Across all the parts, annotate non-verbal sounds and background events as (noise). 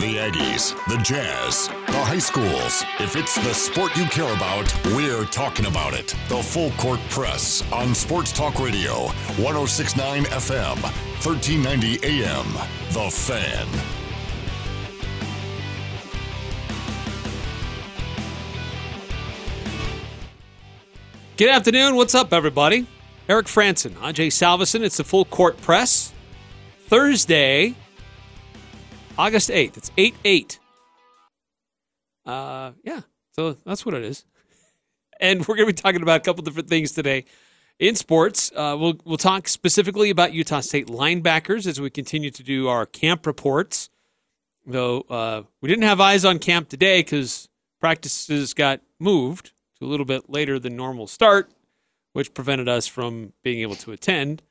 The Aggies, the Jazz, the high schools. If it's the sport you care about, we're talking about it. The Full Court Press on Sports Talk Radio, 1069 FM, 1390 AM. The Fan. Good afternoon. What's up, everybody? Eric Frandsen, Ajay Salvesen. It's the Full Court Press. Thursday, August 8th. It's 8 8. Uh, yeah, so that's what it is. (laughs) And we're going to be talking about a couple different things today in sports. Uh, we'll, we'll talk specifically about Utah State linebackers as we continue to do our camp reports. Though uh, we didn't have eyes on camp today because practices got moved to a little bit later than normal start, which prevented us from being able to attend.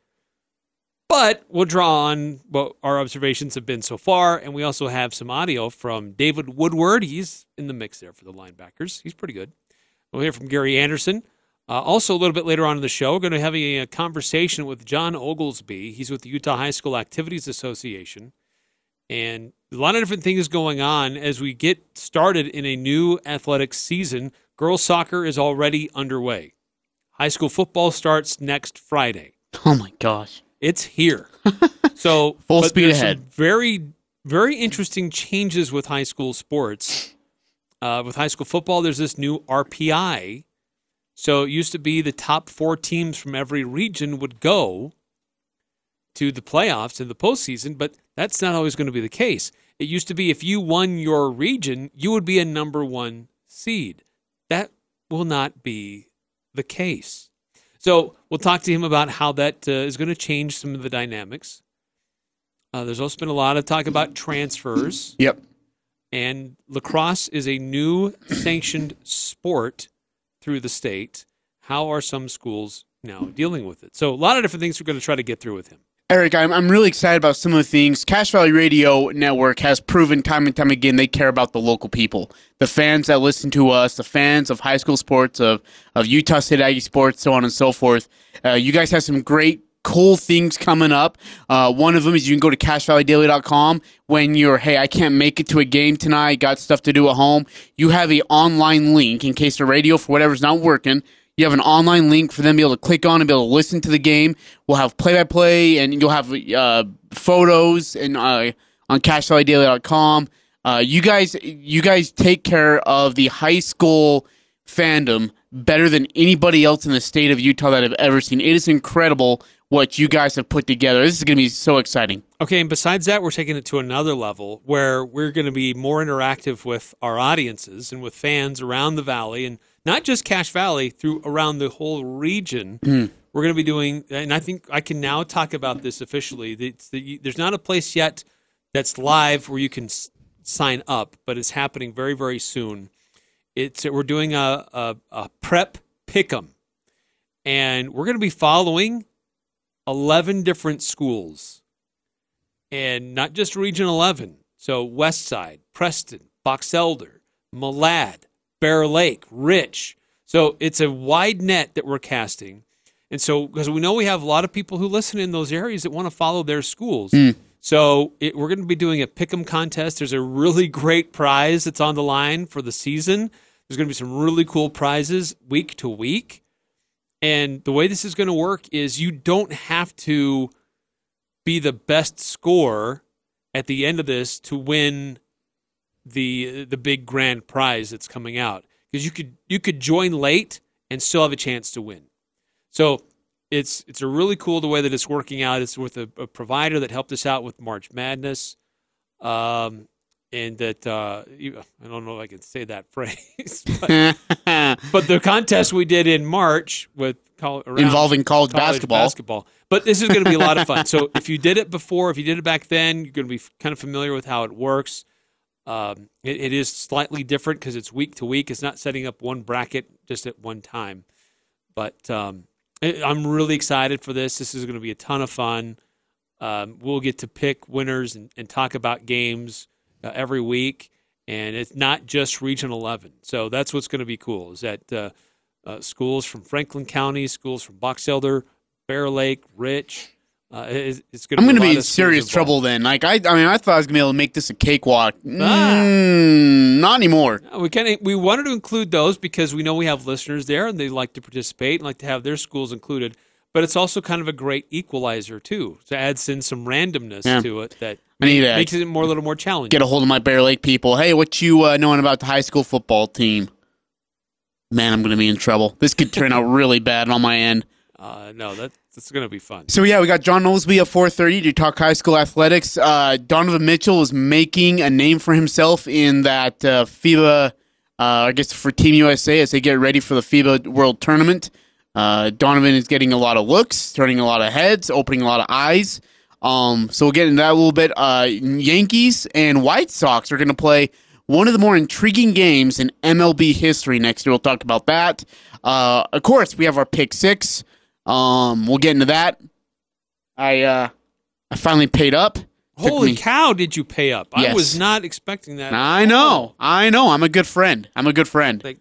But we'll draw on what our observations have been so far, and we also have some audio from David Woodward. He's in the mix there for the linebackers. He's pretty good. We'll hear from Gary Anderson. Uh, also, a little bit later on in the show, we're going to have a, a conversation with Jon Oglesby. He's with the Utah High School Activities Association. And a lot of different things going on as we get started in a new athletic season. Girls soccer is already underway. High school football starts next Friday. Oh my gosh. It's here. (laughs) So Full speed ahead. Very, very interesting changes with high school sports. Uh, with high school football, there's this new RPI. So it used to be the top four teams from every region would go to the playoffs and the postseason, but that's not always going to be the case. It used to be if you won your region, you would be a number one seed. That will not be the case. So we'll talk to him about how that uh, is going to change some of the dynamics. Uh, there's also been a lot of talk about transfers, Yep. and lacrosse is a new sanctioned sport through the state. How are some schools now dealing with it? So a lot of different things we're going to try to get through with him. Eric, I'm, I'm really excited about some of the things. Cache Valley Radio Network has proven time and time again they care about the local people, the fans that listen to us, the fans of high school sports, of, of Utah State Aggie sports, so on and so forth. Uh, you guys have some great, cool things coming up. Uh, one of them is you can go to cachevalleydaily.com when you're, hey, I can't make it to a game tonight, got stuff to do at home. You have a online link in case the radio for whatever's not working. You have an online link for them to be able to click on and be able to listen to the game. We'll have play by play and you'll have uh, photos and uh, on cachevalleydaily.com. Uh, you guys, you guys take care of the high school fandom better than anybody else in the state of Utah that I've ever seen. It is incredible what you guys have put together. This is going to be so exciting. Okay, and besides that, we're taking it to another level where we're going to be more interactive with our audiences and with fans around the valley, and not just Cache Valley, through around the whole region. Hmm. We're going to be doing, and I think I can now talk about this officially. The, there's not a place yet that's live where you can s- sign up, but it's happening very, very soon. It's we're doing a, a, a prep pick'em, and we're going to be following eleven different schools and not just Region 11. So West Side, Preston, Box Elder, Malad, Bear Lake, Rich. So it's a wide net that we're casting. And so, because we know we have a lot of people who listen in those areas that want to follow their schools. Hmm. So it, we're going to be doing a pick'em contest. There's a really (laughs) great prize that's on the line for the season. There's going to be some really cool prizes week to week. And the way this is going to work is you don't have to be the best score at the end of this to win the the big grand prize that's coming out because you could you could join late and still have a chance to win. So it's it's a really cool the way that it's working out. It's with a, a provider that helped us out with March Madness, um, and that uh, I don't know if I can say that (laughs) phrase, but, (laughs) but the contest we did in March with col- around Involving college, college basketball. basketball. But this is going to be a lot of fun. So if you did it before, if you did it back then, you're going to be kind of familiar with how it works. Um, it, it is slightly different because it's week to week. It's not setting up one bracket just at one time. But um, I- I'm really excited for this. This is going to be a ton of fun. Um, we'll get to pick winners and, and talk about games uh, every week, and it's not just Region 11. So that's what's going to be cool. Is that uh, uh, schools from Franklin County, schools from Box Elder, Bear Lake, Rich, Uh, it's, it's gonna I'm going to be in serious trouble then. Like I, I mean, I thought I was going to be able to make this a cakewalk. Ah. Mm, not anymore. We of we wanted to include those because we know we have listeners there and they like to participate and like to have their schools included. But it's also kind of a great equalizer too. To adds in some randomness Yeah. to it that I need to makes it more a little more challenging. get a hold of my Bear Lake people. Hey, what you uh, knowing about the high school football team? Man, I'm going to be in trouble. This could turn out (laughs) really bad on my end. Uh, no, that that's going to be fun. So yeah, we got Jon Oglesby at 4:30 to talk high school athletics. Uh, Donovan Mitchell is making a name for himself in that uh, FIBA. Uh, I guess for Team USA as they get ready for the FIBA World Tournament. Uh, Donovan is getting a lot of looks, turning a lot of heads, opening a lot of eyes. Um, so we'll get into that a little bit. Uh, Yankees and White Sox are going to play one of the more intriguing games in MLB history next year. We'll talk about that. Uh, of course, we have our pick six. Um, we'll get into that. I uh, I finally paid up. Holy cow! Did you pay up? I was not expecting that. I know, I know. I'm a good friend. I'm a good friend. Like,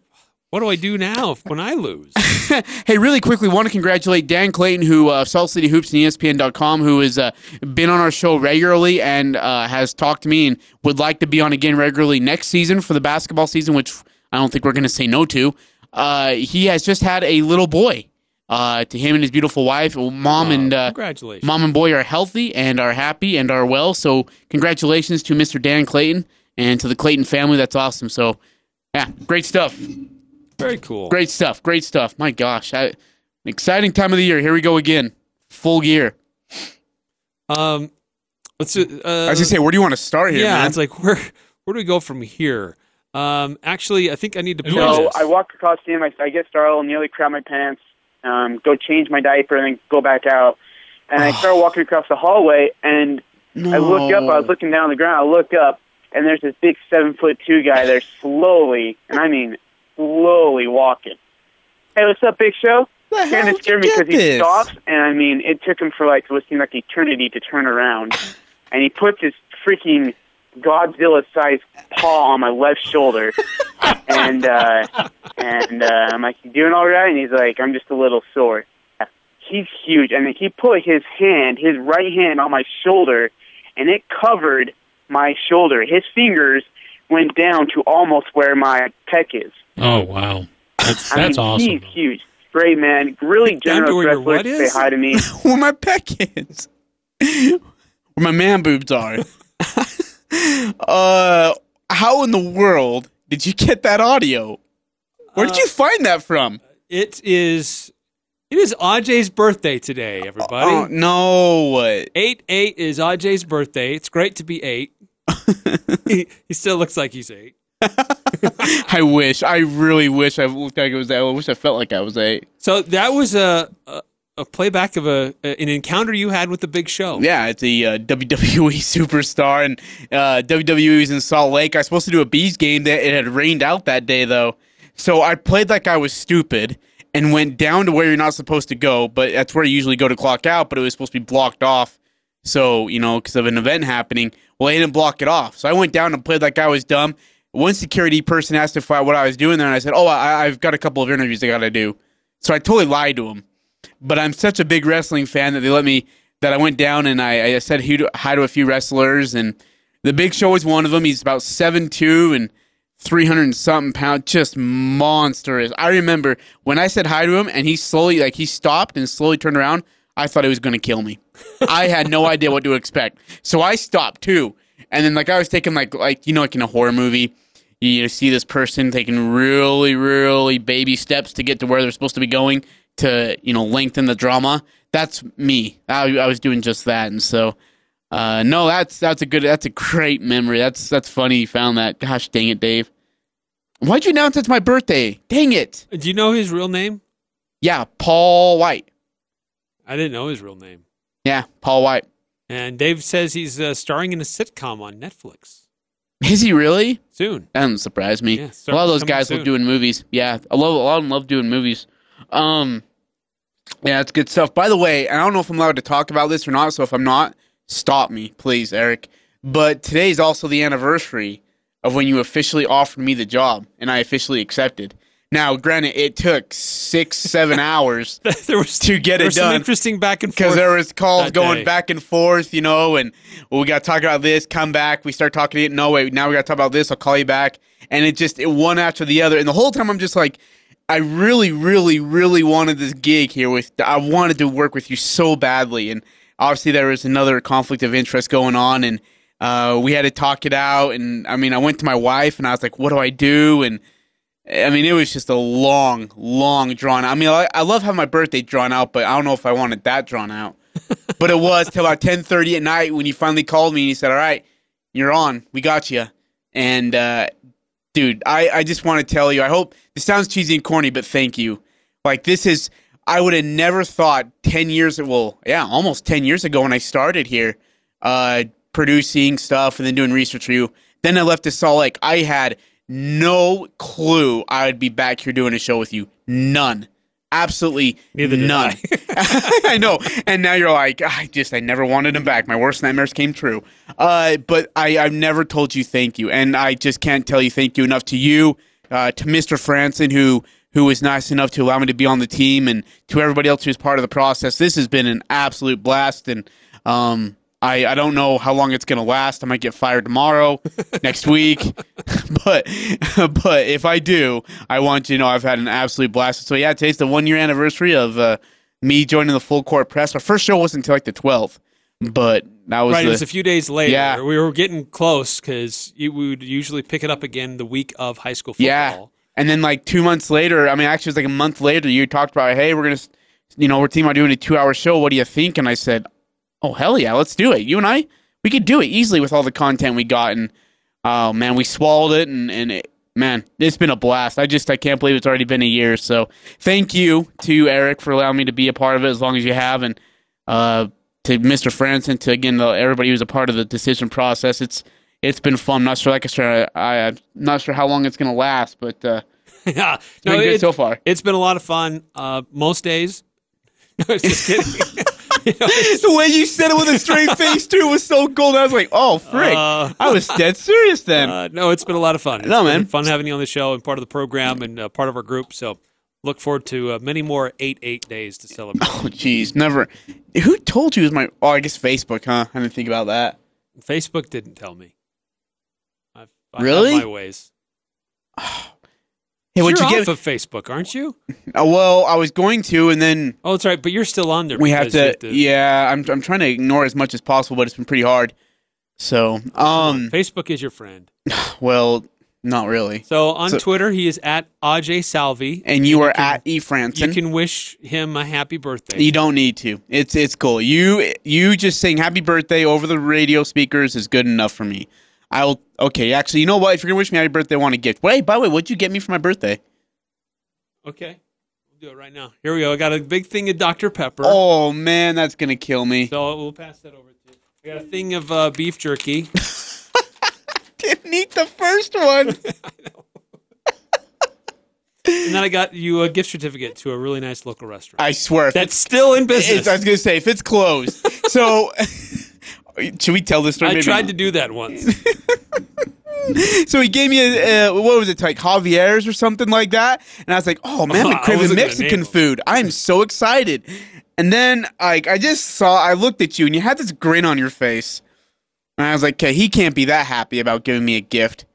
what do I do now if- when I lose? (laughs) hey, really quickly, want to congratulate Dan Clayton, who uh, Salt City Hoops and ESPN.com, who has uh, been on our show regularly and uh, has talked to me and would like to be on again regularly next season for the basketball season, which I don't think we're going to say no to. Uh, he has just had a little boy. Uh, to him and his beautiful wife, mom and uh, Congratulations. mom and boy are healthy and are happy and are well. So congratulations to Mr. Dan Clayton and to the Clayton family. That's awesome. So yeah, great stuff. Very cool. Great stuff. Great stuff. My gosh, I, exciting time of the year. Here we go again. Full gear. Um, let's. Uh, I was gonna say, where do you want to start here, yeah, man? it's like where where do we go from here? Um, actually, I think I need to. So pause this. I walk across the gym. I, I get startled, nearly crap my pants. Um, go change my diaper and then go back out. And I start walking across the hallway, and I look up. I was looking down on the ground. I look up, and there's this big seven foot two guy there, slowly, and I mean slowly walking. Hey, what's up, Big Show? The hell Kind of did scared me because he stops, and I mean, it took him for like what seemed like eternity to turn around, and he puts his freaking Godzilla-sized paw on my left shoulder, (laughs) and uh, and uh, I'm like, "You doing all right?" And he's like, "I'm just a little sore." He's huge, and he put his hand, his right hand, on my shoulder, and it covered my shoulder. His fingers went down to almost where my pec is. Oh wow, that's I mean, awesome. he's huge. Great man, really Down to generous where your wrestler. what to is? Say hi to me. (laughs) where my peck is. (laughs) where my man boobs are. (laughs) uh, how in the world did you get that audio? Where did Uh, you find that from? It is it is Ajay's birthday today, everybody. Oh no! Eight eight is Ajay's birthday. It's great to be eight. (laughs) he, he still looks like he's eight. (laughs) I wish. I really wish I looked like it was. That. I wish I felt like I was eight. So that was a a, a playback of a, an encounter you had with the Big Show. Yeah, it's a uh, WWE (laughs) superstar, and uh, WWE was in Salt Lake. I was supposed to do a bees game. That it had rained out that day, though, so I played like I was stupid and went down to where you're not supposed to go. But that's where you usually go to clock out. But it was supposed to be blocked off, so you know, because of an event happening. Well, they didn't block it off, so I went down and played like I was dumb. One security person asked if I, what I was doing there, and I said, "Oh, I, I've got a couple of interviews I got to do." So I totally lied to him but I'm such a big wrestling fan that they let me that I went down and I, I said hi to, hi to a few wrestlers and the Big Show is one of them. He's about seven two and three hundred and something pounds, just monstrous. I remember when I said hi to him and he slowly like he stopped and slowly turned around. I thought he was going to kill me. I had no (laughs) idea what to expect, so I stopped too. And then like I was taking like like you know like in a horror movie. You see this person taking really, really baby steps to get to where they're supposed to be going to, you know, lengthen the drama. That's me. I, I was doing just that, and so, uh, no, that's that's a good, that's a great memory. That's that's funny. You found that. Gosh, dang it, Dave. Why'd you announce it's my birthday? Dang it. Do you know his real name? Yeah, Paul White. I didn't know his real name. Yeah, Paul White. And Dave says he's uh, starring in a sitcom on Netflix Is he really? soon. That doesn't surprise me. Yeah, a lot of those guys soon. love doing movies. Yeah, a lot, a lot of them love doing movies. Um, yeah, it's good stuff. By the way, I don't know if I'm allowed to talk about this or not. So if I'm not, stop me, please, Eric. But today's also the anniversary of when you officially offered me the job, and I officially accepted. Now, granted, it took six, seven (laughs) hours there was to get there it was some done. interesting back and forth. because there was calls going day. back and forth, you know, and well, we got to talk about this. Come back. We start talking. to No wait, now we got to talk about this. I'll call you back, and it just it one after the other. And the whole time I'm just like, I really, really, really wanted this gig here. With I wanted to work with you so badly, and obviously there was another conflict of interest going on, and uh, we had to talk it out. And I mean, I went to my wife, and I was like, what do I do? And I mean, it was just a long, long drawn. I mean, I, I love having my birthday drawn out, but I don't know if I wanted that drawn out. (laughs) but it was till about ten thirty at night when you finally called me and you said, "All right, you're on. We got you." And uh, dude, I I just want to tell you. I hope this sounds cheesy and corny, but thank you. Like this is. I would have never thought ten years. Well, yeah, almost ten years ago when I started here, uh, producing stuff and then doing research for you. Then I left to Salt Lake. I had no clue I would be back here doing a show with you. None. Absolutely Neither none. (laughs) I know. And now you're like, I just, I never wanted him back. My worst nightmares came true. Uh, but I, I've never told you thank you. And I just can't tell you thank you enough to you, uh, to Mr. Frandsen, who, who was nice enough to allow me to be on the team, and to everybody else who's part of the process. This has been an absolute blast. And, um, I, I don't know how long it's going to last. I might get fired tomorrow, (laughs) next week. (laughs) but (laughs) but if I do, I want you to know I've had an absolute blast. So yeah, today's the one year anniversary of uh, me joining the full court press. Our first show wasn't until like the 12th, but that was Right, the, it was a few days later. Yeah. We were getting close because we would usually pick it up again the week of high school football. yeah. And then like two months later, I mean, actually, it was like a month later. You talked about, hey, we're gonna, you know, we're thinking about doing a two hour show. What do you think? And I said, oh hell yeah, let's do it. You and I, we could do it easily with all the content we got. And oh man, we swallowed it, and and it, man, it's been a blast. I just I can't believe it's already been a year. So thank you to Eric for allowing me to be a part of it as long as you have, and uh, to Mr. Frandsen, to again the, everybody who's a part of the decision process. It's it's been fun. not sure, like I said, I, I'm not sure how long it's gonna last, but uh, (laughs) yeah. it's been good it- so far. It's been a lot of fun. Uh, most days. (laughs) No, just kidding. (laughs) You (laughs) know, the way you said it with a straight (laughs) face too was so cool. I was like, oh frick, Uh, I was dead serious then. (laughs) uh, no, it's been a lot of fun. It's No, been man. fun having you on the show and part of the program and uh, part of our group. So look forward to uh, many more eight eight days to celebrate. oh jeez, never. Who told you it was my? Oh, I guess Facebook, huh? I didn't think about that. Facebook didn't tell me. I've, I Really? my ways. (sighs) (sighs) Hey, what'd you're you off get? of Facebook, aren't you? Uh, well, I was going to, and then Oh, that's right. But you're still on there. we have because to, Yeah, I'm I'm trying to ignore as much as possible, but it's been pretty hard. So, um, Facebook is your friend. (sighs) well, not really. So on So- Twitter, he is at Aj Salvi. And you are can- at E You can wish him a happy birthday. You don't need to. It's it's cool. You you just saying happy birthday over the radio speakers is good enough for me. I'll okay. Actually, you know what? If you're gonna wish me happy birthday, I want a gift. Wait, by the way, what'd you get me for my birthday? Okay, we'll do it right now. Here we go. I got a big thing of Dr Pepper. Oh man, that's gonna kill me. So we'll pass that over to you. I got a thing of uh, beef jerky. (laughs) (laughs) Didn't eat the first one. (laughs) and then I got you a gift certificate to a really nice local restaurant. I swear. That's still in business. I was gonna say if it's closed. so should we tell this story? I maybe tried to do that once. (laughs) So he gave me a uh, what was it like Javier's or something like that, and I was like, "Oh man, I I'm craving Mexican food. I'm so excited." And then like I just saw, I looked at you, and you had this grin on your face, and I was like, "Okay, he can't be that happy about giving me a gift."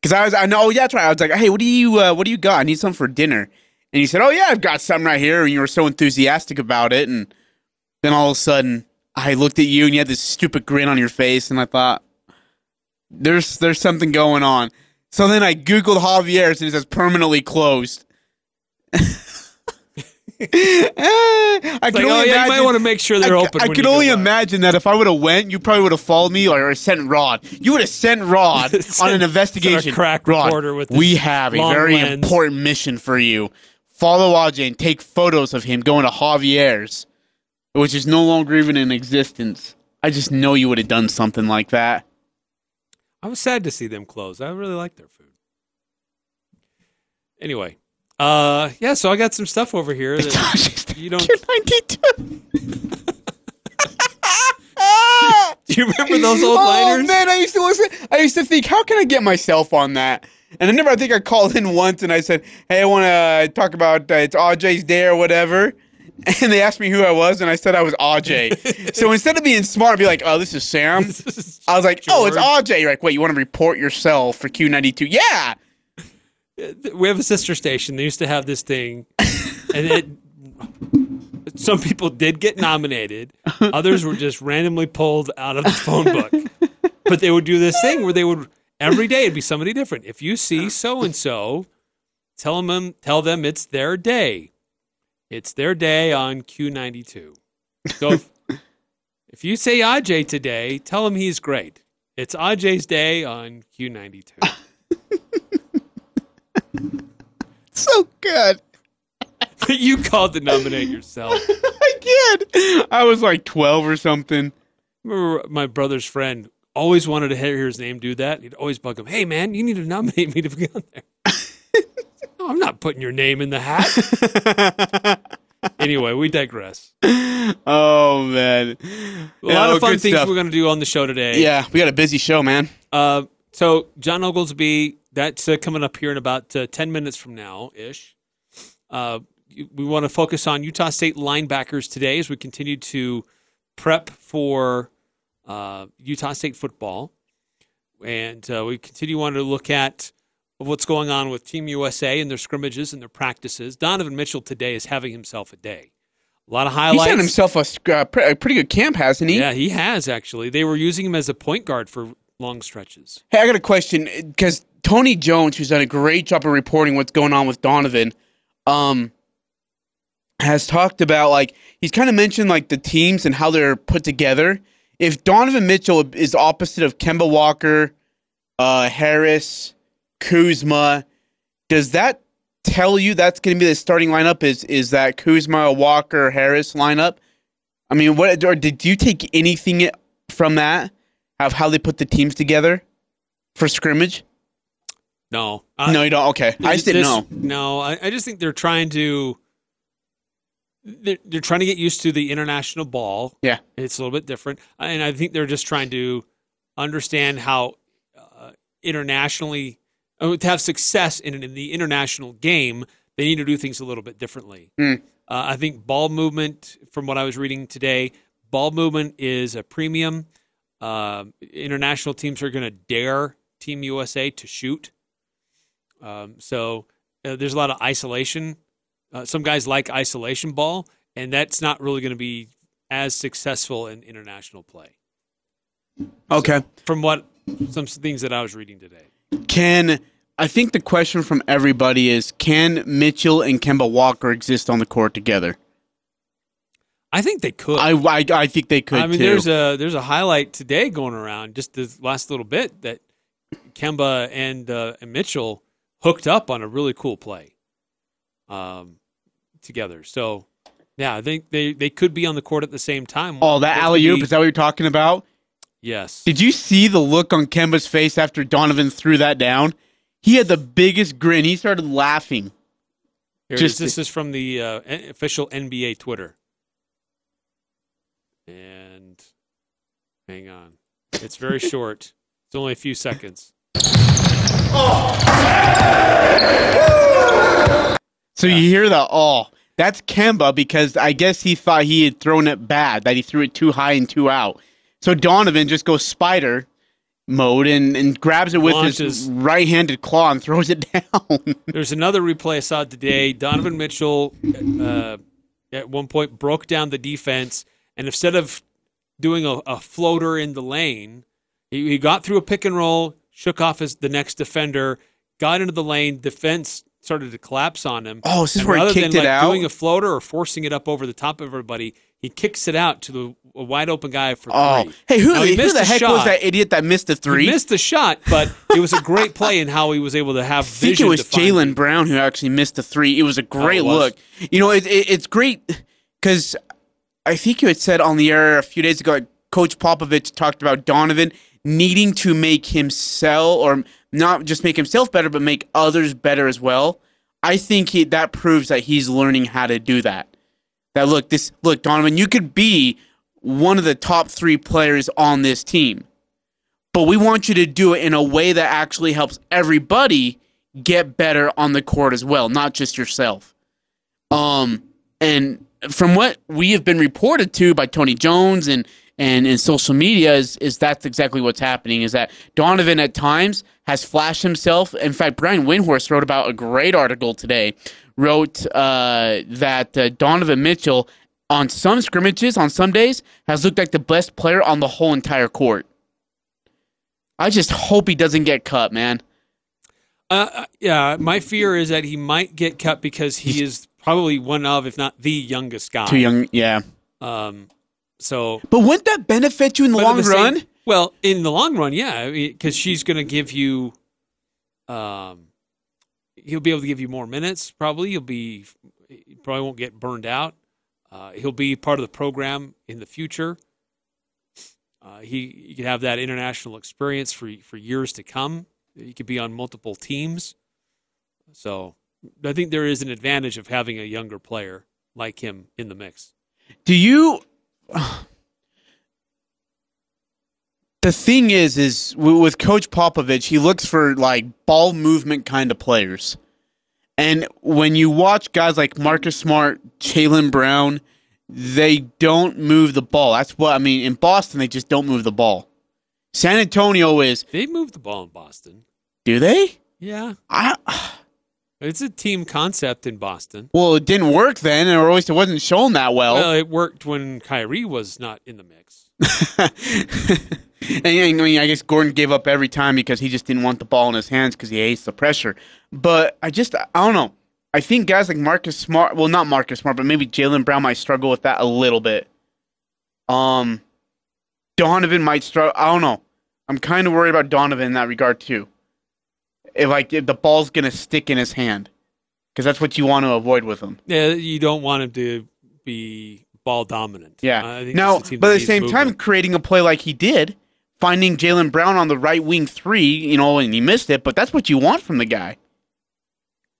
Because I was, I know, oh, yeah, that's right. I was like, "Hey, what do you, uh, what do you got? I need something for dinner." And you said, "Oh yeah, I've got something right here," and you were so enthusiastic about it, and then all of a sudden, I looked at you, and you had this stupid grin on your face, and I thought, "There's, there's something going on." So then I googled Javier's and it says permanently closed. (laughs) I Like, can oh only yeah, you might want to make sure they're I, open. I can only imagine that if I would have went, you probably would have followed me or sent Rod. You would have sent Rod (laughs) on an investigation. crack Rod, reporter with we have a very lens. important mission for you. Follow Ajay and take photos of him going to Javier's, which is no longer even in existence. I just know you would have done something like that. I was sad to see them close. I really like their food. Anyway, uh, yeah. So I got some stuff over here that (laughs) you don't. You're 92. (laughs) Do you remember those old oh liners? man, I used to listen. I used to think, how can I get myself on that? And I never, I think I called in (laughs) once and I said, "Hey, I want to talk about uh, it's AJ's day or whatever." (laughs) And they asked me who I was, and I said I was AJ. (laughs) so instead of being smart, I'd be like, "Oh, this is Sam." I was like, "Oh, it's AJ." You're like, "Wait, you want to report yourself for Q92?" Yeah. Uh, we have a sister station. They used to have this thing, and it. (laughs) Some people did get nominated. Others were just randomly pulled out of the phone book. But they would do this thing where they would every day it'd be somebody different. If you see so and so, tell them tell them it's their day. It's their day on Q ninety two. So if, (laughs) if you say Aj today, tell him he's great. It's Aj's day on Q ninety two. (laughs) So good. (laughs) you called to nominate yourself. I did. I was like 12 or something. remember my brother's friend always wanted to hear his name do that. He'd always bug him, "Hey man, you need to nominate me to be on there." I'm not putting your name in the hat. (laughs) anyway, we digress. Oh man. A lot of fun things we're going to do on the show today. Yeah, we got a busy show, man. Uh, so Jon Oglesby, that's uh, coming up here in about uh, ten minutes from now ish. Uh, we want to focus on Utah State linebackers today as we continue to prep for uh, Utah State football, and uh, we continue want to look at what's going on with Team USA and their scrimmages and their practices. Donovan Mitchell today is having himself a day. A lot of highlights. sent himself a, uh, pre- a pretty good camp, hasn't he? yeah, he has actually. They were using him as a point guard for long stretches. Hey, I got a question because Tony Jones, who's done a great job of reporting what's going on with Donovan, um, has talked about like he's kind of mentioned like the teams and how they're put together. If Donovan Mitchell is opposite of Kemba Walker, uh, Harris, Kuzma, does that tell you that's going to be the starting lineup? Is is that Kuzma, Walker, Harris lineup? I mean, what or did you take anything from that of how they put the teams together for scrimmage? No, I- no, you don't. Okay, I just didn't know. No, I, I just think they're trying to. They're, they're trying to get used to the international ball. Yeah. It's a little bit different. And I think they're just trying to understand how uh, internationally, uh, to have success in, in the international game, they need to do things a little bit differently. Mm. Uh, I think ball movement, from what I was reading today, ball movement is a premium. Uh, international teams are going to dare Team USA to shoot. Um, so uh, there's a lot of isolation. Uh, some guys like isolation ball, and that's not really going to be as successful in international play. Okay, From what some things that I was reading today. Can I think the question from everybody is can Mitchell and Kemba Walker exist on the court together? I think they could. I I, I think they could I mean, too. there's a there's a highlight today going around just this last little bit that Kemba and, uh, and Mitchell hooked up on a really cool play um, together. So yeah, I think they, they could be on the court at the same time. oh, that alley oop is that what you're talking about? Yes. Did you see the look on Kemba's face after Donovan threw that down? He had the biggest grin. He started laughing. Here, Just- this is from the uh, official NBA Twitter. And hang on. It's very (laughs) short. It's only a few seconds. So you hear the oh, that's Kemba because I guess he thought he had thrown it bad, that he threw it too high and too out. So Donovan just goes spider mode and, and grabs it with Launches. his right handed claw and throws it (laughs) down. There's another replay I saw today. Donovan Mitchell uh, at one point broke down the defense, and instead of doing a, a floater in the lane, he, he got through a pick and roll, shook off his the next defender, got into the lane. Defense started to collapse on him. Oh, is this And where he kicked than it like out? doing a floater or forcing it up over the top of everybody, he kicks it out to the a wide open guy for oh, three. hey, who, Now, he who the heck shot. was that idiot that missed the three? He missed the shot, but it was a great play in how he was able to have. (laughs) I think it was Jaylen. Brown who actually missed the three. It was a oh, great Oh, was? look. You know, it, it, it's great because I think you had said on the air a few days ago, Coach Popovich talked about Donovan needing to make himself, or not just make himself better, but make others better as well. I think he, that proves that he's learning how to do that. That look, this look, Donovan, you could be one of the top three players on this team, but we want you to do it in a way that actually helps everybody get better on the court as well, not just yourself. Um, and from what we have been reported to by Tony Jones and and in social media is is that's exactly what's happening. Is that Donovan at times has flashed himself. In fact, Brian Windhorst wrote about a great article today. Wrote uh, that uh, Donovan Mitchell on some scrimmages on some days has looked like the best player on the whole entire court. I just hope he doesn't get cut, man. Uh, yeah, my fear is that he might get cut because he is probably one of, if not the youngest guy. Too young, yeah. Um, so, But wouldn't that benefit you in the long the same- run? well, in the long run, yeah, because she's going to give you, um, he'll be able to give you more minutes. Probably, you'll be, you probably won't get burned out. Uh, he'll be part of the program in the future. Uh, he, he could have that international experience for for years to come. He could be on multiple teams. So, I think there is an advantage of having a younger player like him in the mix. Do you? The thing is, is with Coach Popovich, he looks for like ball movement kind of players. And when you watch guys like Marcus Smart, Jaylen Brown, they don't move the ball. That's what I mean. In Boston, they just don't move the ball. San Antonio is. They move the ball in Boston. Do they? Yeah, I, it's a team concept in Boston. well, it didn't work then, or at least it wasn't shown that well. Well, it worked when Kyrie was not in the mix. (laughs) and, I mean, I guess Gordon gave up every time because he just didn't want the ball in his hands because he hates the pressure. But I just, I don't know. I think guys like Marcus Smart, well, not Marcus Smart, but maybe Jaylen Brown might struggle with that a little bit. Um, Donovan might struggle. I don't know. I'm kind of worried about Donovan in that regard too. If like if the ball's gonna stick in his hand, because that's what you want to avoid with him. Yeah, you don't want him to be ball dominant. Yeah. I think now, this is a team but at the same time, creating a play like he did, finding Jaylen Brown on the right wing three, you know, and he missed it, but that's what you want from the guy.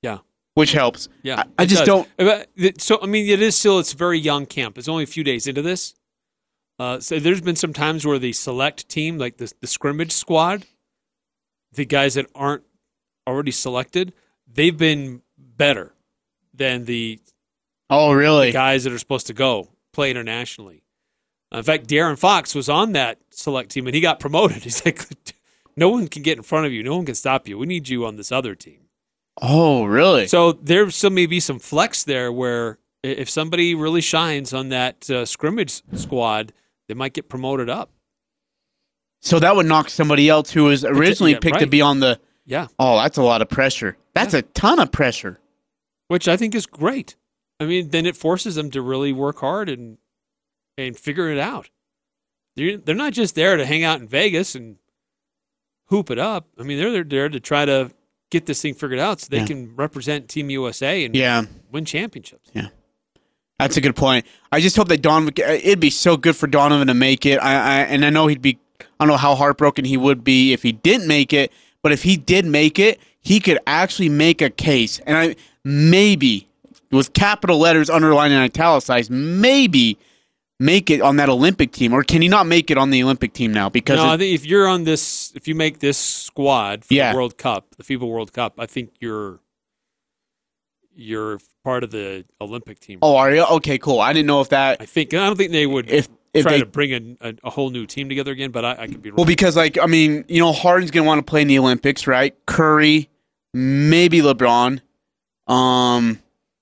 Yeah. Which helps. yeah, I, I just does. don't. So I mean, it is still it's very young camp. It's only a few days into this. Uh, so there's been some times where the select team, like the the scrimmage squad, the guys that aren't already selected, they've been better than the Oh, really? the guys that are supposed to go play internationally. In fact, De'Aaron Fox was on that select team and he got promoted. (laughs) He's like, no one can get in front of you. No one can stop you. We need you on this other team. Oh, really? So there still may be some flex there where if somebody really shines on that uh, scrimmage squad, they might get promoted up. So that would knock somebody else who was originally yeah, picked to be on the. Yeah, Oh, that's a lot of pressure. That's a ton of pressure. which I think is great. I mean, then it forces them to really work hard and and figure it out. They're they're not just there to hang out in Vegas and hoop it up. I mean, they're there to try to get this thing figured out so they Yeah. can represent Team USA and Yeah. win championships. Yeah. That's a good point. I just hope that Don. It'd be so good for Donovan to make it. I, I and I know he'd be. I don't know how heartbroken he would be if he didn't make it. But if he did make it, he could actually make a case. And I maybe with capital letters underlined and italicized, maybe make it on that Olympic team. Or can he not make it on the Olympic team now? Because No, it- if you're on this, if you make this squad for Yeah. the World Cup, the FIBA World Cup, I think you're you're part of the Olympic team. oh, are you okay? Cool. I didn't know if that I think I don't think they would if if try they to bring a, a, a whole new team together again, but I, I could be wrong. Well, because like I mean, you know, Harden's gonna want to play in the Olympics, right? Curry, maybe LeBron. Um,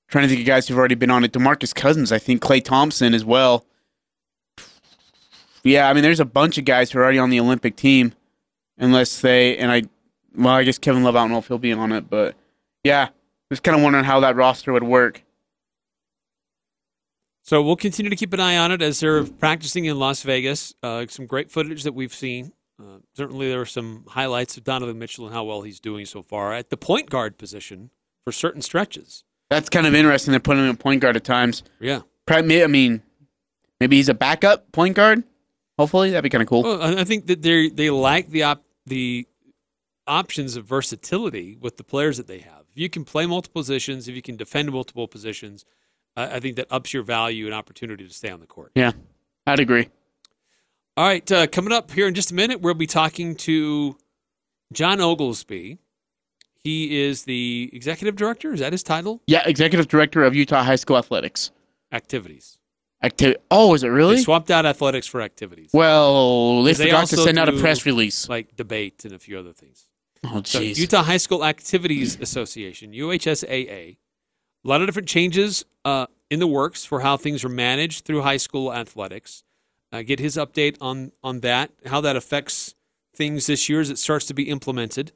trying to think of guys who've already been on it. Demarcus Cousins, I think. Klay Thompson as well. Yeah, I mean, there's a bunch of guys who are already on the Olympic team, unless they and I. Well, I guess Kevin Love. I don't know if he'll be on it, but yeah, just kind of wondering how that roster would work. So we'll continue to keep an eye on it as they're practicing in Las Vegas. Uh, some great footage that we've seen. Uh, certainly, there are some highlights of Donovan Mitchell and how well he's doing so far at the point guard position for certain stretches. That's kind of interesting. They're putting him in point guard at times. Yeah. I mean, maybe he's a backup point guard. Hopefully, that'd be kind of cool. Well, I think that they they like the op- the options of versatility with the players that they have. If you can play multiple positions, if you can defend multiple positions, I I think that ups your value and opportunity to stay on the court. Yeah, I'd agree. All right, uh, coming up here in just a minute, we'll be talking to Jon Oglesby. He is the executive director. Is that his title? Yeah, executive director of Utah High School Athletics. Activities. Acti- oh, is it They really? swapped out athletics for activities, well, they They forgot to send out a press release. like debate and a few other things. Oh, So jeez. Utah High School Activities Association, UHSAA. A lot of different changes uh, in the works for how things are managed through high school athletics. Uh, get his update on on that, how that affects things this year as it starts to be implemented,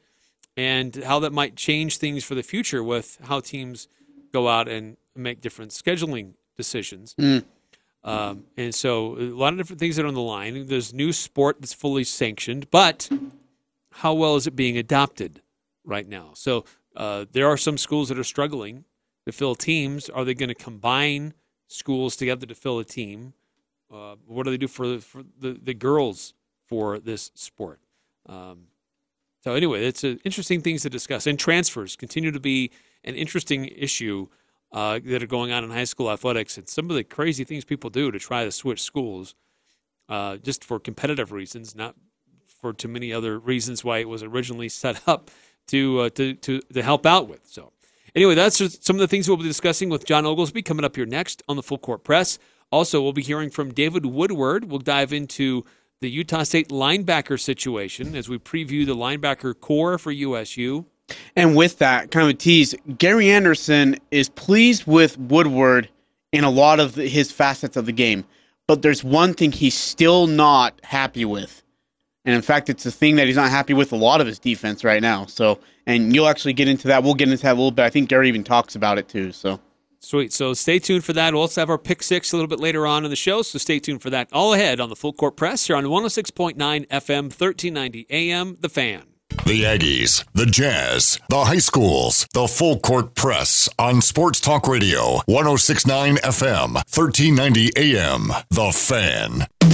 and how that might change things for the future with how teams go out and make different scheduling decisions. Um, and so a lot of different things that are on the line. There's new sport that's fully sanctioned, but how well is it being adopted right now? So uh, there are some schools that are struggling to fill teams. Are they going to combine schools together to fill a team? Uh, what do they do for, for the, the girls for this sport? Um, so anyway, it's uh, interesting things to discuss. And transfers continue to be an interesting issue uh, that are going on in high school athletics, and some of the crazy things people do to try to switch schools, uh, just for competitive reasons, not for too many other reasons why it was originally (laughs) set up to uh, to, to to help out with. So anyway, that's just some of the things we'll be discussing with Jon Oglesby coming up here next on the Full Court Press. Also, we'll be hearing from David Woodward. We'll dive into the Utah State linebacker situation as we preview the linebacker corps for USU. And with that, kind of tease, Gary Anderson is pleased with Woodward in a lot of his facets of the game. But there's one thing he's still not happy with. And in fact, it's a thing that he's not happy with a lot of his defense right now. So, and you'll actually get into that. We'll get into that a little bit. I think Gary even talks about it too. So, Sweet. So stay tuned for that. We'll also have our pick six a little bit later on in the show. So stay tuned for that. All ahead on the Full Court Press here on 106.9 FM, 1390 AM, The Fan. The Aggies, the Jazz, the high schools, the full court press on Sports Talk Radio, 1069 FM, 1390 AM. The Fan.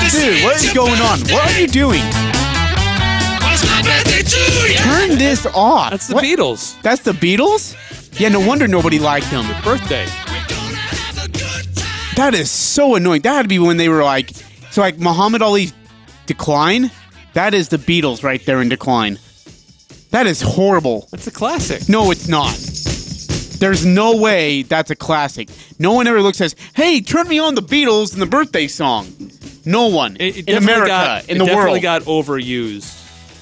Dude, what is going on? What are you doing? Turn this off. That's the What? Beatles. That's the Beatles? Yeah, no wonder nobody liked them. The birthday. That is so annoying. That had to be when they were like, so like Muhammad Ali's decline. That is the Beatles right there in decline. That is horrible. That's a classic. No, it's not. There's no way that's a classic. No one ever looks says, "Hey, turn me on the Beatles and the birthday song." No one It, it in America, got, in it the definitely world, got overused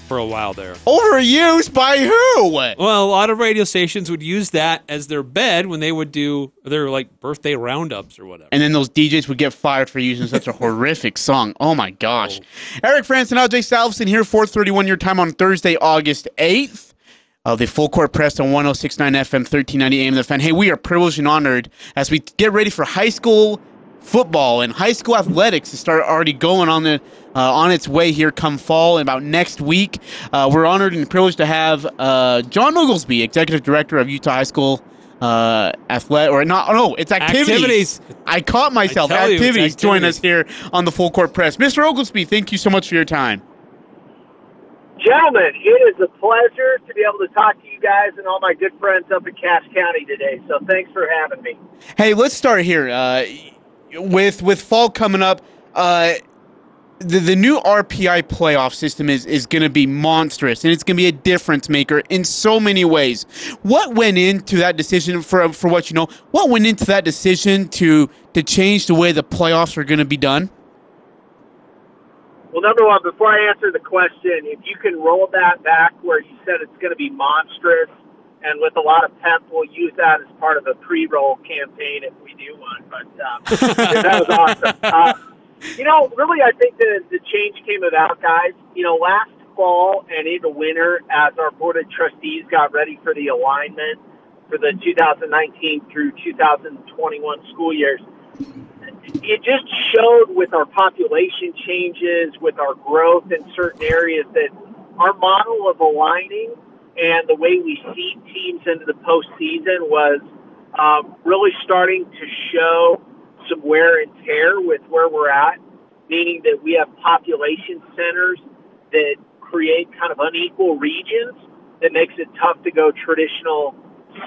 for a while there. overused by who? Well, a lot of radio stations would use that as their bed when they would do their like birthday roundups or whatever. And then those DJs would get fired for using such a (laughs) horrific song. Oh my gosh. Eric Frandsen, Ajay Salvesen here, 431 your time on Thursday, August 8th. Uh, the full court press on 1069 FM, 1390 AM. The fan. Hey, we are privileged and honored as we get ready for high school football and high school athletics to start already going on the uh, on its way here come fall and about next week. Uh, we're honored and privileged to have uh, Jon Oglesby, executive director of Utah High School uh, athletic or not? No, it's activities. Activities. I caught myself. I tell you, activities. Join us here on the full court press, Mr. Oglesby. Thank you so much for your time. Gentlemen, it is a pleasure to be able to talk to you guys and all my good friends up in Cache County today. So thanks for having me. Hey, let's start here. Uh, with with fall coming up, uh, the the new RPI playoff system is is going to be monstrous, and it's going to be a difference maker in so many ways. What went into that decision for for what you know? What went into that decision to to change the way the playoffs are going to be done? Well, number one, before I answer the question, if you can roll that back where you said it's going to be monstrous, and with a lot of pep, we'll use that as part of a pre-roll campaign if we do one. But um, (laughs) that was awesome. Uh, you know, really, I think the the change came about, guys. You know, last fall and into winter, as our board of trustees got ready for the alignment for the 2019 through 2021 school years, it just showed with our population changes, with our growth in certain areas, that our model of aligning and the way we seed teams into the postseason was um, really starting to show some wear and tear with where we're at, meaning that we have population centers that create kind of unequal regions that makes it tough to go traditional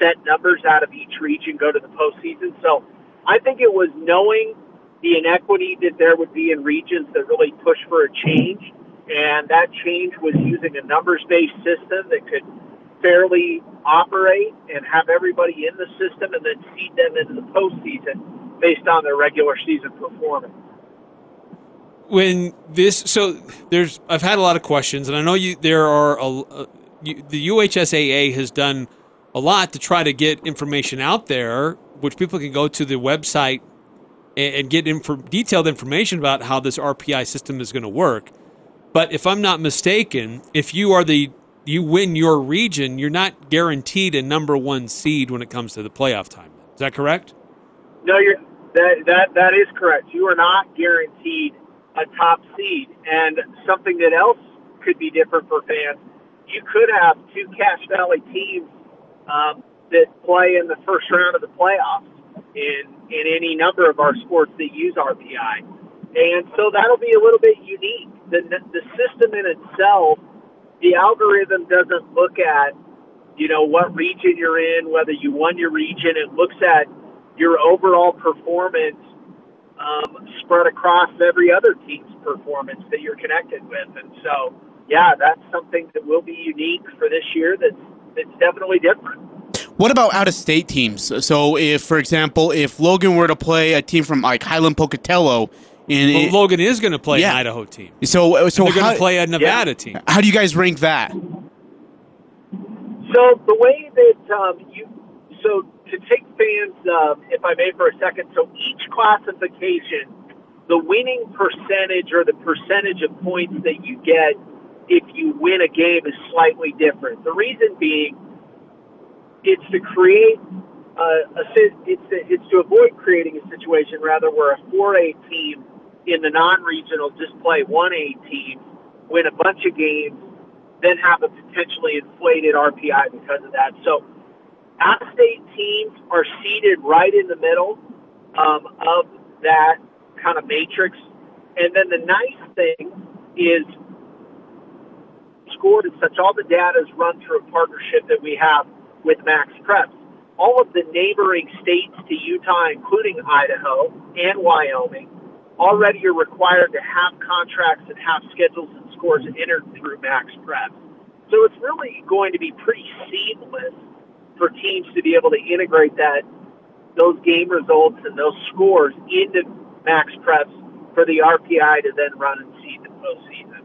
set numbers out of each region go to the postseason. So I think it was knowing the inequity that there would be in regions that really push for a change. And that change was using a numbers based system that could fairly operate and have everybody in the system and then seed them into the postseason based on their regular season performance. When this, so there's, I've had a lot of questions, and I know you. There are a, a you, the UHSAA has done a lot to try to get information out there, which people can go to the website and, and get info, detailed information about how this RPI system is going to work. But if I'm not mistaken, if you are the you win your region, you're not guaranteed a number one seed when it comes to the playoff time. Is that correct? No, you're that that that is correct. You are not guaranteed a top seed, and something that else could be different for fans. You could have two Cache Valley teams um, that play in the first round of the playoffs in in any number of our sports that use RPI, and so that'll be a little bit unique. The the system in itself the algorithm doesn't look at, you know, what region you're in, whether you won your region. It looks at your overall performance um, spread across every other team's performance that you're connected with. And so, yeah, that's something that will be unique for this year. That's that's definitely different. What about out of state teams? So, if, for example, if Logan were to play a team from like Highland Pocatello, and well, it, Logan is going to play yeah. an Idaho team. So, so they're going to play a Nevada yeah. team. How do you guys rank that? So the way that um, you, so to take fans, uh, if I may, for a second. So each classification, the winning percentage or the percentage of points that you get if you win a game is slightly different. The reason being, it's to create uh, a, it's to, it's to avoid creating a situation rather where a 4A team in the non-regional just play one A team, win a bunch of games, then have a potentially inflated RPI because of that. So out-of-state teams are seated right in the middle um, of that kind of matrix. And then the nice thing is scored and such. All the data is run through a partnership that we have with Max Preps. All of the neighboring states to Utah, including Idaho and Wyoming, already are required to have contracts and have schedules and scores entered through Max Prep. So it's really going to be pretty seamless for teams to be able to integrate that those game results and those scores into Max Preps for the RPI to then run and seed the postseason.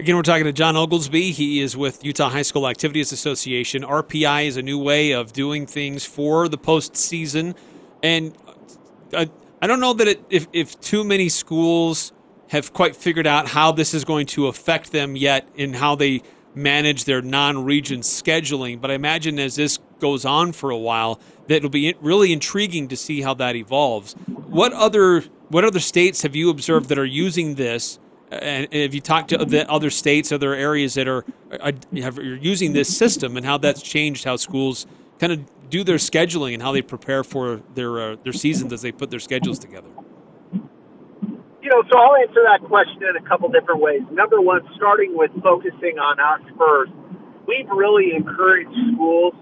Again, we're talking to Jon Oglesby. He is with Utah High School Activities Association. RPI is a new way of doing things for the postseason. And uh, I don't know that it, if if too many schools have quite figured out how this is going to affect them yet in how they manage their non-region scheduling. But I imagine as this goes on for a while, that it'll be really intriguing to see how that evolves. What other what other states have you observed that are using this? And have you talked to the other states, other areas that are, are, are using this system, and how that's changed how schools kind of do their scheduling and how they prepare for their uh, their seasons as they put their schedules together? You know, so I'll answer that question in a couple different ways. Number one, starting with focusing on us first, we've really encouraged schools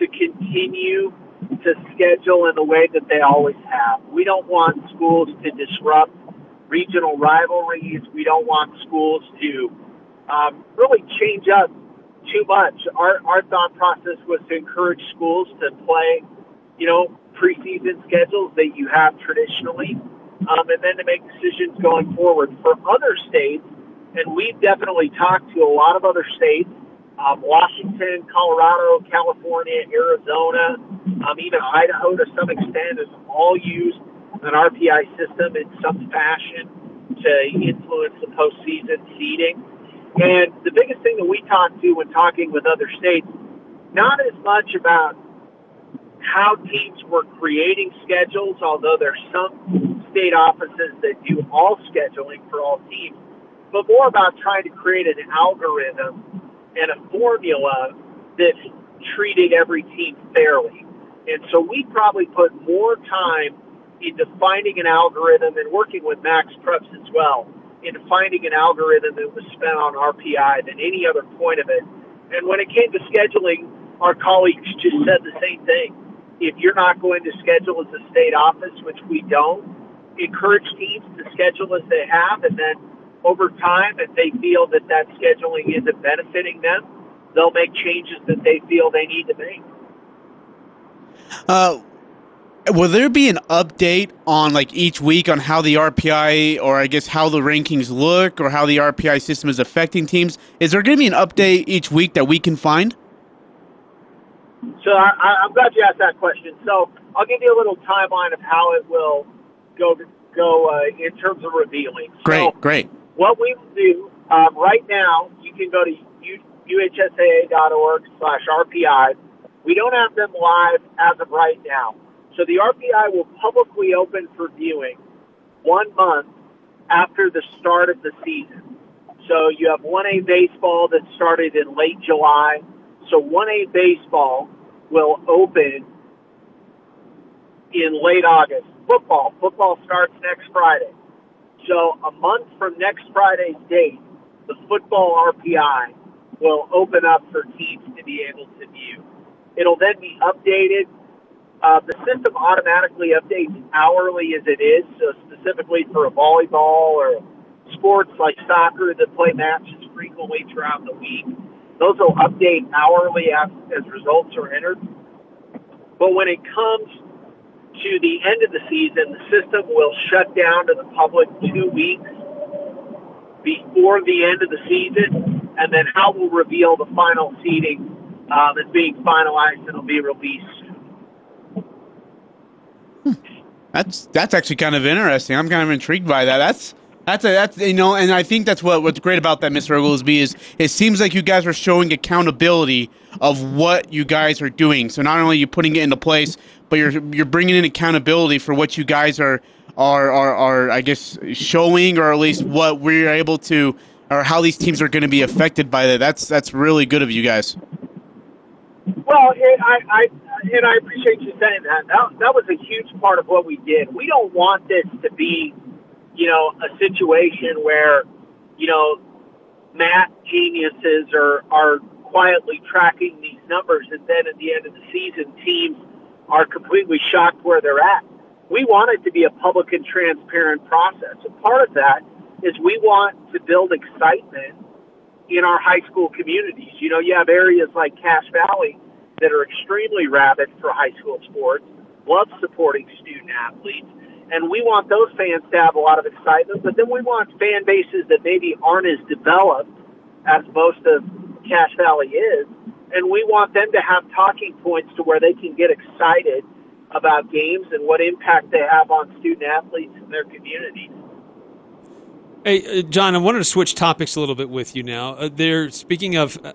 to continue to schedule in the way that they always have. We don't want schools to disrupt regional rivalries. We don't want schools to um, really change up too much. Our our thought process was to encourage schools to play, you know, preseason schedules that you have traditionally, um, and then to make decisions going forward. For other states, and we've definitely talked to a lot of other states, um, Washington, Colorado, California, Arizona, um, even Idaho to some extent has all used an RPI system in some fashion to influence the postseason seeding. And the biggest thing that we talk to when talking with other states, not as much about how teams were creating schedules, although there's some state offices that do all scheduling for all teams, but more about trying to create an algorithm and a formula that's treating every team fairly. And so we probably put more time into finding an algorithm and working with Max Preps as well into finding an algorithm that was spent on RPI than any other point of it. And when it came to scheduling, our colleagues just said the same thing. If you're not going to schedule as a state office, which we don't, encourage teams to schedule as they have, and then over time, if they feel that that scheduling isn't benefiting them, they'll make changes that they feel they need to make. Uh, will there be an update on like each week on how the RPI or I guess how the rankings look or how the RPI system is affecting teams? Is there going to be an update each week that we can find? So I, I'm glad you asked that question. So I'll give you a little timeline of how it will go go uh, in terms of revealing. Great, so great. What we will do um, right now, you can go to uhsaa.org slash RPI. We don't have them live as of right now. So the RPI will publicly open for viewing one month after the start of the season. So you have 1A baseball that started in late July. So 1A baseball will open in late August. Football, football starts next Friday. So a month from next Friday's date, the football RPI will open up for teams to be able to view. It'll then be updated. Uh, the system automatically updates hourly as it is, so specifically for a volleyball or sports like soccer that play matches frequently throughout the week. Those will update hourly as, as results are entered. But when it comes to the end of the season, the system will shut down to the public two weeks before the end of the season, and then how we'll reveal the final seating um, is being finalized and it'll be released That's that's actually kind of interesting. I'm kind of intrigued by that. That's that's a, that's you know, and I think that's what what's great about that, Mr. Oglesby, is it seems like you guys are showing accountability of what you guys are doing. So not only are you putting it into place, but you're you're bringing in accountability for what you guys are are are, are I guess showing, or at least what we're able to, or how these teams are going to be affected by that. That's that's really good of you guys. Well, it, I, I and I appreciate you saying that. that. That was a huge part of what we did. We don't want this to be, you know, a situation where, you know, math geniuses are are quietly tracking these numbers, and then at the end of the season, teams are completely shocked where they're at. We want it to be a public and transparent process. And part of that is we want to build excitement in our high school communities. You know, you have areas like Cache Valley that are extremely rabid for high school sports, love supporting student athletes, and we want those fans to have a lot of excitement. But then we want fan bases that maybe aren't as developed as most of Cache Valley is, and we want them to have talking points to where they can get excited about games and what impact they have on student athletes and their communities. Hey, uh, Jon, I wanted to switch topics a little bit with you now. Uh, they're speaking of uh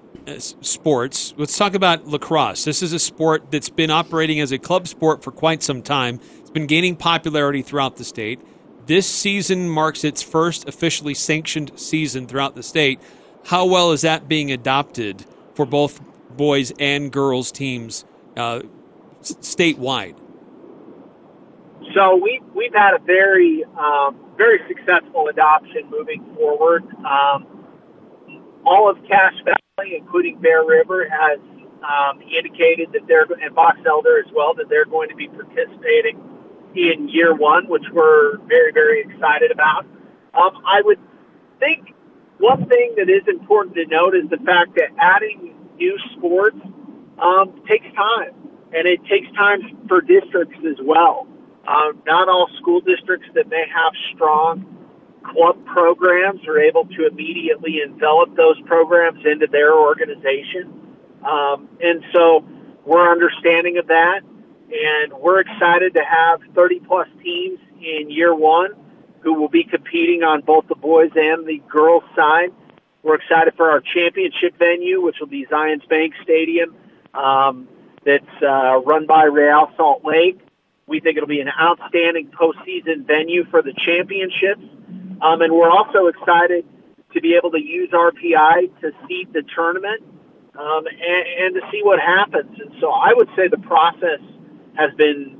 sports. Let's talk about lacrosse. This is a sport that's been operating as a club sport for quite some time. It's been gaining popularity throughout the state. This season marks its first officially sanctioned season throughout the state. How well is that being adopted for both boys and girls teams uh, statewide? So we we've had a very um, very successful adoption moving forward. Um, all of Valley, including Bear River, has um, indicated that they're and Box Elder as well that they're going to be participating in year one, which we're very very excited about. Um, I would think one thing that is important to note is the fact that adding new sports um, takes time, and it takes time for districts as well. Uh, not all school districts that may have strong club programs are able to immediately envelop those programs into their organization. Um, and so we're understanding of that, and we're excited to have 30 plus teams in year one who will be competing on both the boys and the girls side. We're excited for our championship venue, which will be Zions Bank Stadium, um, that's uh, run by Real Salt Lake. We think it'll be an outstanding postseason venue for the championships. Um, and we're also excited to be able to use RPI to seed the tournament um, and, and to see what happens. And so I would say the process has been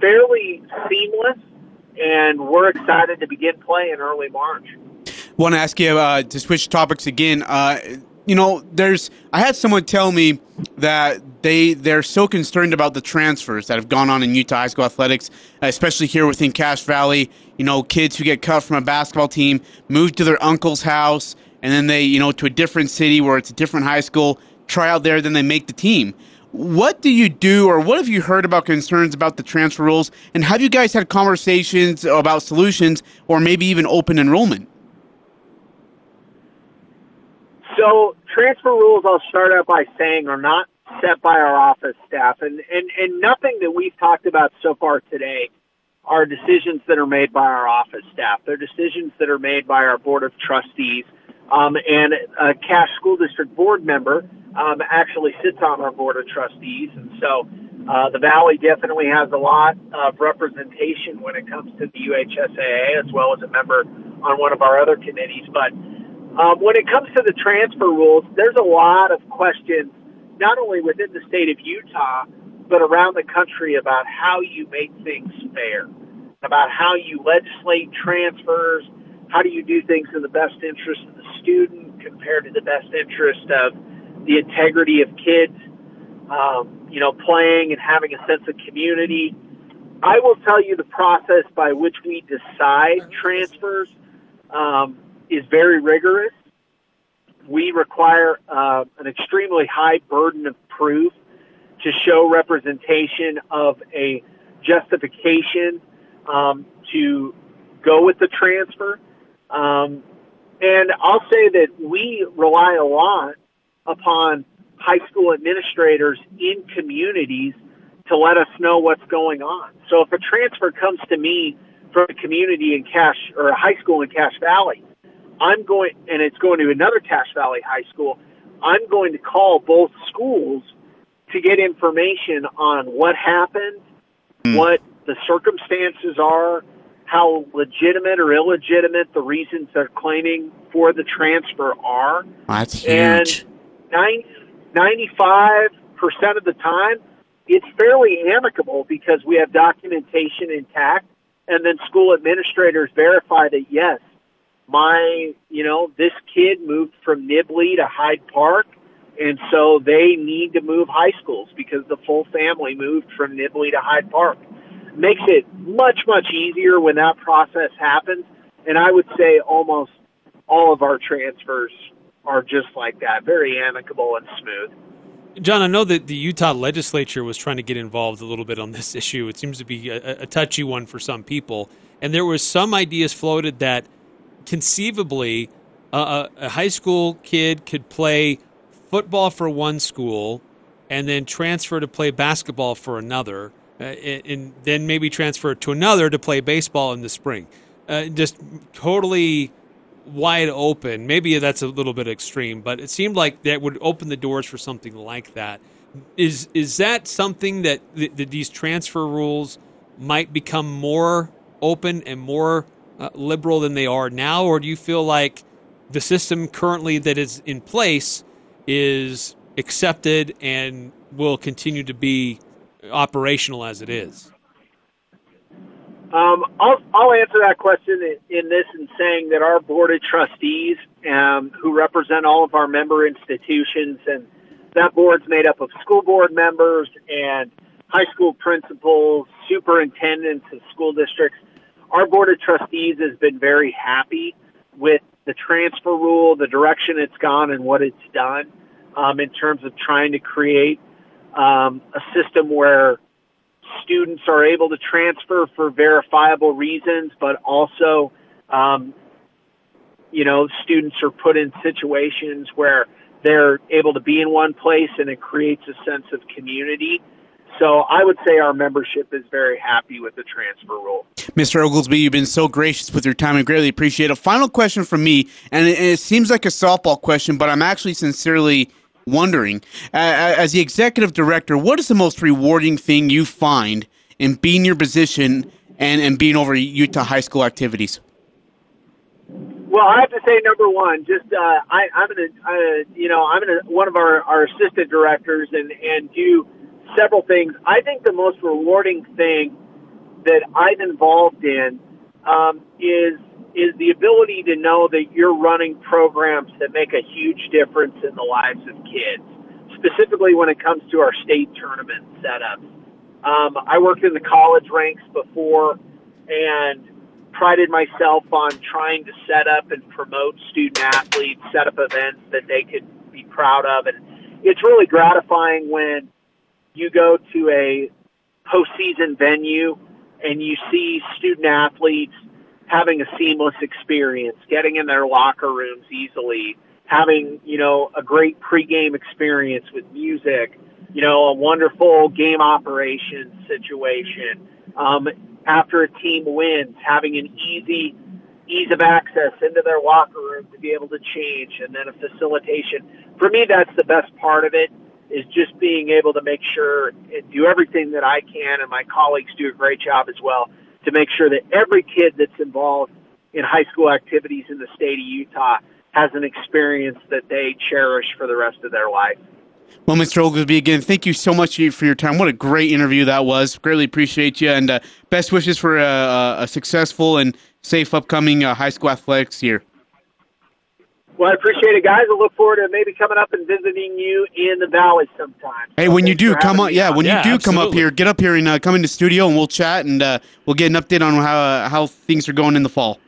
fairly seamless, and we're excited to begin play in early March. Want to ask you uh, to switch topics again? Uh, you know, there's I had someone tell me that they they're so concerned about the transfers that have gone on in Utah high school athletics, especially here within Cache Valley. You know, kids who get cut from a basketball team move to their uncle's house, and then they you know to a different city where it's a different high school, try out there, then they make the team. What do you do, or what have you heard about concerns about the transfer rules? And have you guys had conversations about solutions, or maybe even open enrollment? So transfer rules, I'll start out by saying, are not set by our office staff, and and and nothing that we've talked about so far today are decisions that are made by our office staff. They're decisions that are made by our board of trustees, um, and a Cache School District board member um, actually sits on our board of trustees, and so. Uh, the Valley definitely has a lot of representation when it comes to the UHSAA, as well as a member on one of our other committees. But um, when it comes to the transfer rules, there's a lot of questions, not only within the state of Utah, but around the country about how you make things fair, about how you legislate transfers, how do you do things in the best interest of the student compared to the best interest of the integrity of kids, um, you know, playing and having a sense of community. I will tell you the process by which we decide transfers. Um, is very rigorous. We require uh, an extremely high burden of proof to show representation of a justification um, to go with the transfer. Um, and I'll say that we rely a lot upon high school administrators in communities to let us know what's going on. So if a transfer comes to me from a community in Cache or a high school in Cache Valley, I'm going, and it's going to another Cache Valley High School. I'm going to call both schools to get information on what happened, mm. what the circumstances are, how legitimate or illegitimate the reasons they're claiming for the transfer are. That's huge. And 95% of the time, it's fairly amicable because we have documentation intact, and then school administrators verify that yes, my, you know, this kid moved from Nibley to Hyde Park, and so they need to move high schools because the full family moved from Nibley to Hyde Park. Makes it much, much easier when that process happens. And I would say almost all of our transfers are just like that, very amicable and smooth. John, I know that the Utah legislature was trying to get involved a little bit on this (laughs) issue. It seems to be a, a touchy one for some people. And there was some ideas floated that – conceivably a high school kid could play football for one school and then transfer to play basketball for another, uh, and, then maybe transfer to another to play baseball in the spring. Uh, just totally wide open. Maybe that's a little bit extreme, but it seemed like that would open the doors for something like that. Is is that something that, th- that these transfer rules might become more open and more uh, liberal than they are now, or do you feel like the system currently that is in place is accepted and will continue to be operational as it is? Um, I'll, I'll answer that question in, in this in saying that our board of trustees, um, who represent all of our member institutions, and that board's made up of school board members and high school principals, superintendents of school districts our board of trustees has been very happy with the transfer rule, the direction it's gone, and what it's done um, in terms of trying to create um, a system where students are able to transfer for verifiable reasons, but also, um, you know, students are put in situations where they're able to be in one place and it creates a sense of community so I would say our membership is very happy with the transfer rule. Mr. Oglesby, you've been so gracious with your time and greatly appreciate it. A final question from me, and it, it seems like a softball question, but I'm actually sincerely wondering, uh, as the executive director, what is the most rewarding thing you find in being your position and, and being over Utah high school activities? Well, I have to say, number one, just uh, I, I'm gonna, uh, you know, I'm gonna one of our, our assistant directors and and do several things. I think the most rewarding thing that I'm involved in um, is is the ability to know that you're running programs that make a huge difference in the lives of kids, specifically when it comes to our state tournament setups. Um, I worked in the college ranks before and prided myself on trying to set up and promote student athletes, set up events that they could be proud of. And it's really gratifying when you go to a postseason venue and you see student athletes having a seamless experience, getting in their locker rooms easily, having, you know, a great pregame experience with music, you know, a wonderful game operation situation. Um, after a team wins, having an easy ease of access into their locker room to be able to change and then a facilitation. For me, that's the best part of it is just being able to make sure and do everything that I can and my colleagues do a great job as well to make sure that every kid that's involved in high school activities in the state of Utah has an experience that they cherish for the rest of their life. Well, Mr. Oglesby, again, thank you so much for your time. What a great interview that was. Greatly appreciate you, and uh, best wishes for a, a, successful and safe upcoming uh, high school athletics year. Well, I appreciate it, guys. I look forward to maybe coming up and visiting you in the valley sometime. Hey, so when you do come up, yeah, when yeah, you do absolutely. come up here, get up here and uh, come into studio, and we'll chat, and uh, we'll get an update on how uh, how things are going in the fall.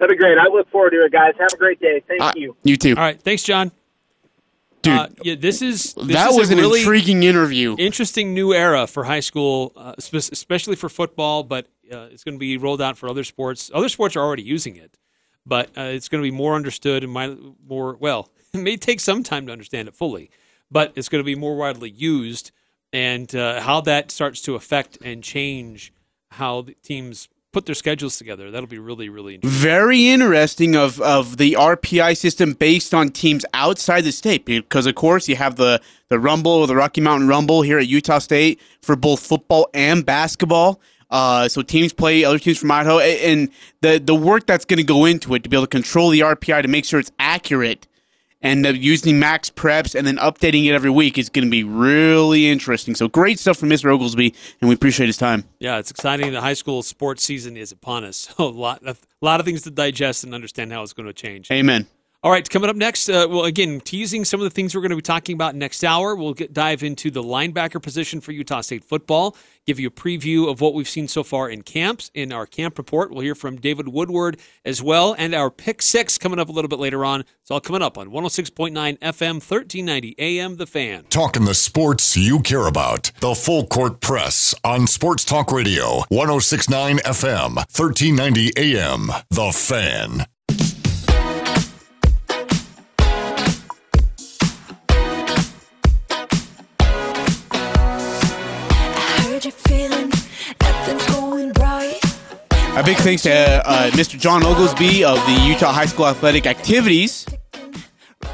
That'd be great. I look forward to it, guys. Have a great day. Thank uh, you. You too. All right. Thanks, Jon. Dude, uh, yeah, this is this that is was an really intriguing interview. Interesting new era for high school, uh, especially for football, but uh, it's going to be rolled out for other sports. Other sports are already using it, but uh, it's going to be more understood and more well. (laughs) It may take some time to understand it fully, but it's going to be more widely used, and uh, how that starts to affect and change how teams put their schedules together. That'll be really, really interesting. Very interesting of, of the RPI system based on teams outside the state. Because, of course, you have the, the Rumble or the Rocky Mountain Rumble here at Utah State for both football and basketball. Uh, so teams play other teams from Idaho, and the the work that's going to go into it to be able to control the RPI to make sure it's accurate and uh, using MaxPreps and then updating it every week is going to be really interesting. So great stuff from Mr. Oglesby, and we appreciate his time. Yeah, it's exciting. The high school sports season is upon us. (laughs) So a lot, a lot of things to digest and understand how it's going to change. Amen. All right, coming up next, uh, well, again, teasing some of the things we're going to be talking about next hour. We'll get, dive into the linebacker position for Utah State football, give you a preview of what we've seen so far in camps. In our camp report, we'll hear from David Woodward as well, and our pick six coming up a little bit later on. It's all coming up on 106.9 FM, 1390 AM, The Fan. Talking the sports you care about. The Full Court Press on Sports Talk Radio, 1069 FM, 1390 AM, The Fan. A big thanks to uh, Mr. Jon Oglesby of the Utah High School Athletic Activities.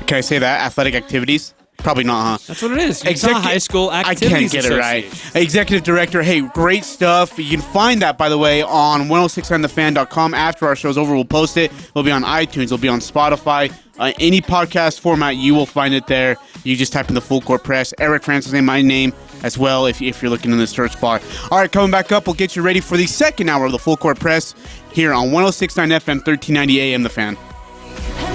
Can I say that? Athletic Activities? Probably not, huh? That's what it is. Execu- High School Activities I can't get it right. Executive Director. Hey, great stuff. You can find that, by the way, on 1069thefan.com. After our show's over, we'll post it. It'll be on iTunes. It'll be on Spotify. Uh, any podcast format, you will find it there. You just type in the full court press. Eric Frandsen's name, my name as well if, if you're looking in the search bar. All right, coming back up, we'll get you ready for the second hour of the full court press here on 1069 FM, 1390 AM, The Fan.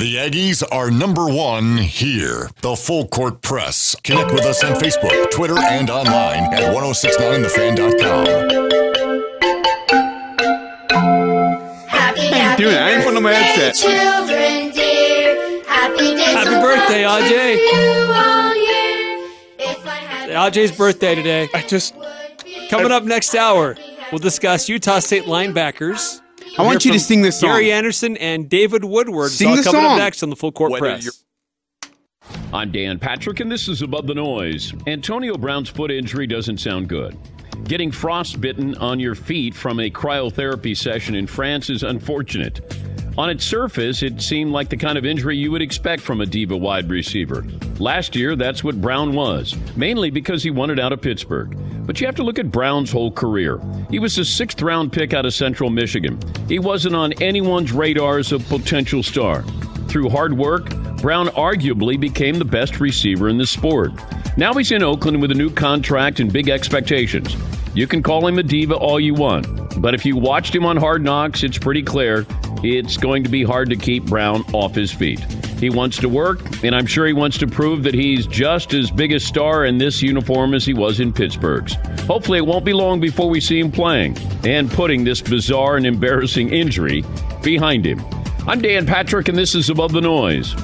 The Aggies are number one here. The Full Court Press. Connect with us on Facebook, Twitter, and online at 1069thefan.com. Happy, doing it. I ain't putting on my headset. Children dear, happy, happy birthday, Ajay. Ajay's birthday today. I just coming up next hour. We'll discuss Utah State linebackers. I want you to sing this song. Gary Anderson and David Woodward. Sing the coming song. up next on the Full Court Whether Press. I'm Dan Patrick, and this is Above the Noise. Antonio Brown's foot injury doesn't sound good. Getting frostbitten on your feet from a cryotherapy session in France is unfortunate. On its surface, it seemed like the kind of injury you would expect from a diva wide receiver. Last year, that's what Brown was, mainly because he wanted out of Pittsburgh. But you have to look at Brown's whole career. He was a sixth round pick out of Central Michigan. He wasn't on anyone's radar as a potential star. Through hard work, Brown arguably became the best receiver in the sport. Now he's in Oakland with a new contract and big expectations. You can call him a diva all you want, but if you watched him on Hard Knocks, it's pretty clear it's going to be hard to keep Brown off his feet. He wants to work, and I'm sure he wants to prove that he's just as big a star in this uniform as he was in Pittsburgh's. Hopefully, it won't be long before we see him playing and putting this bizarre and embarrassing injury behind him. I'm Dan Patrick, and this is Above the Noise.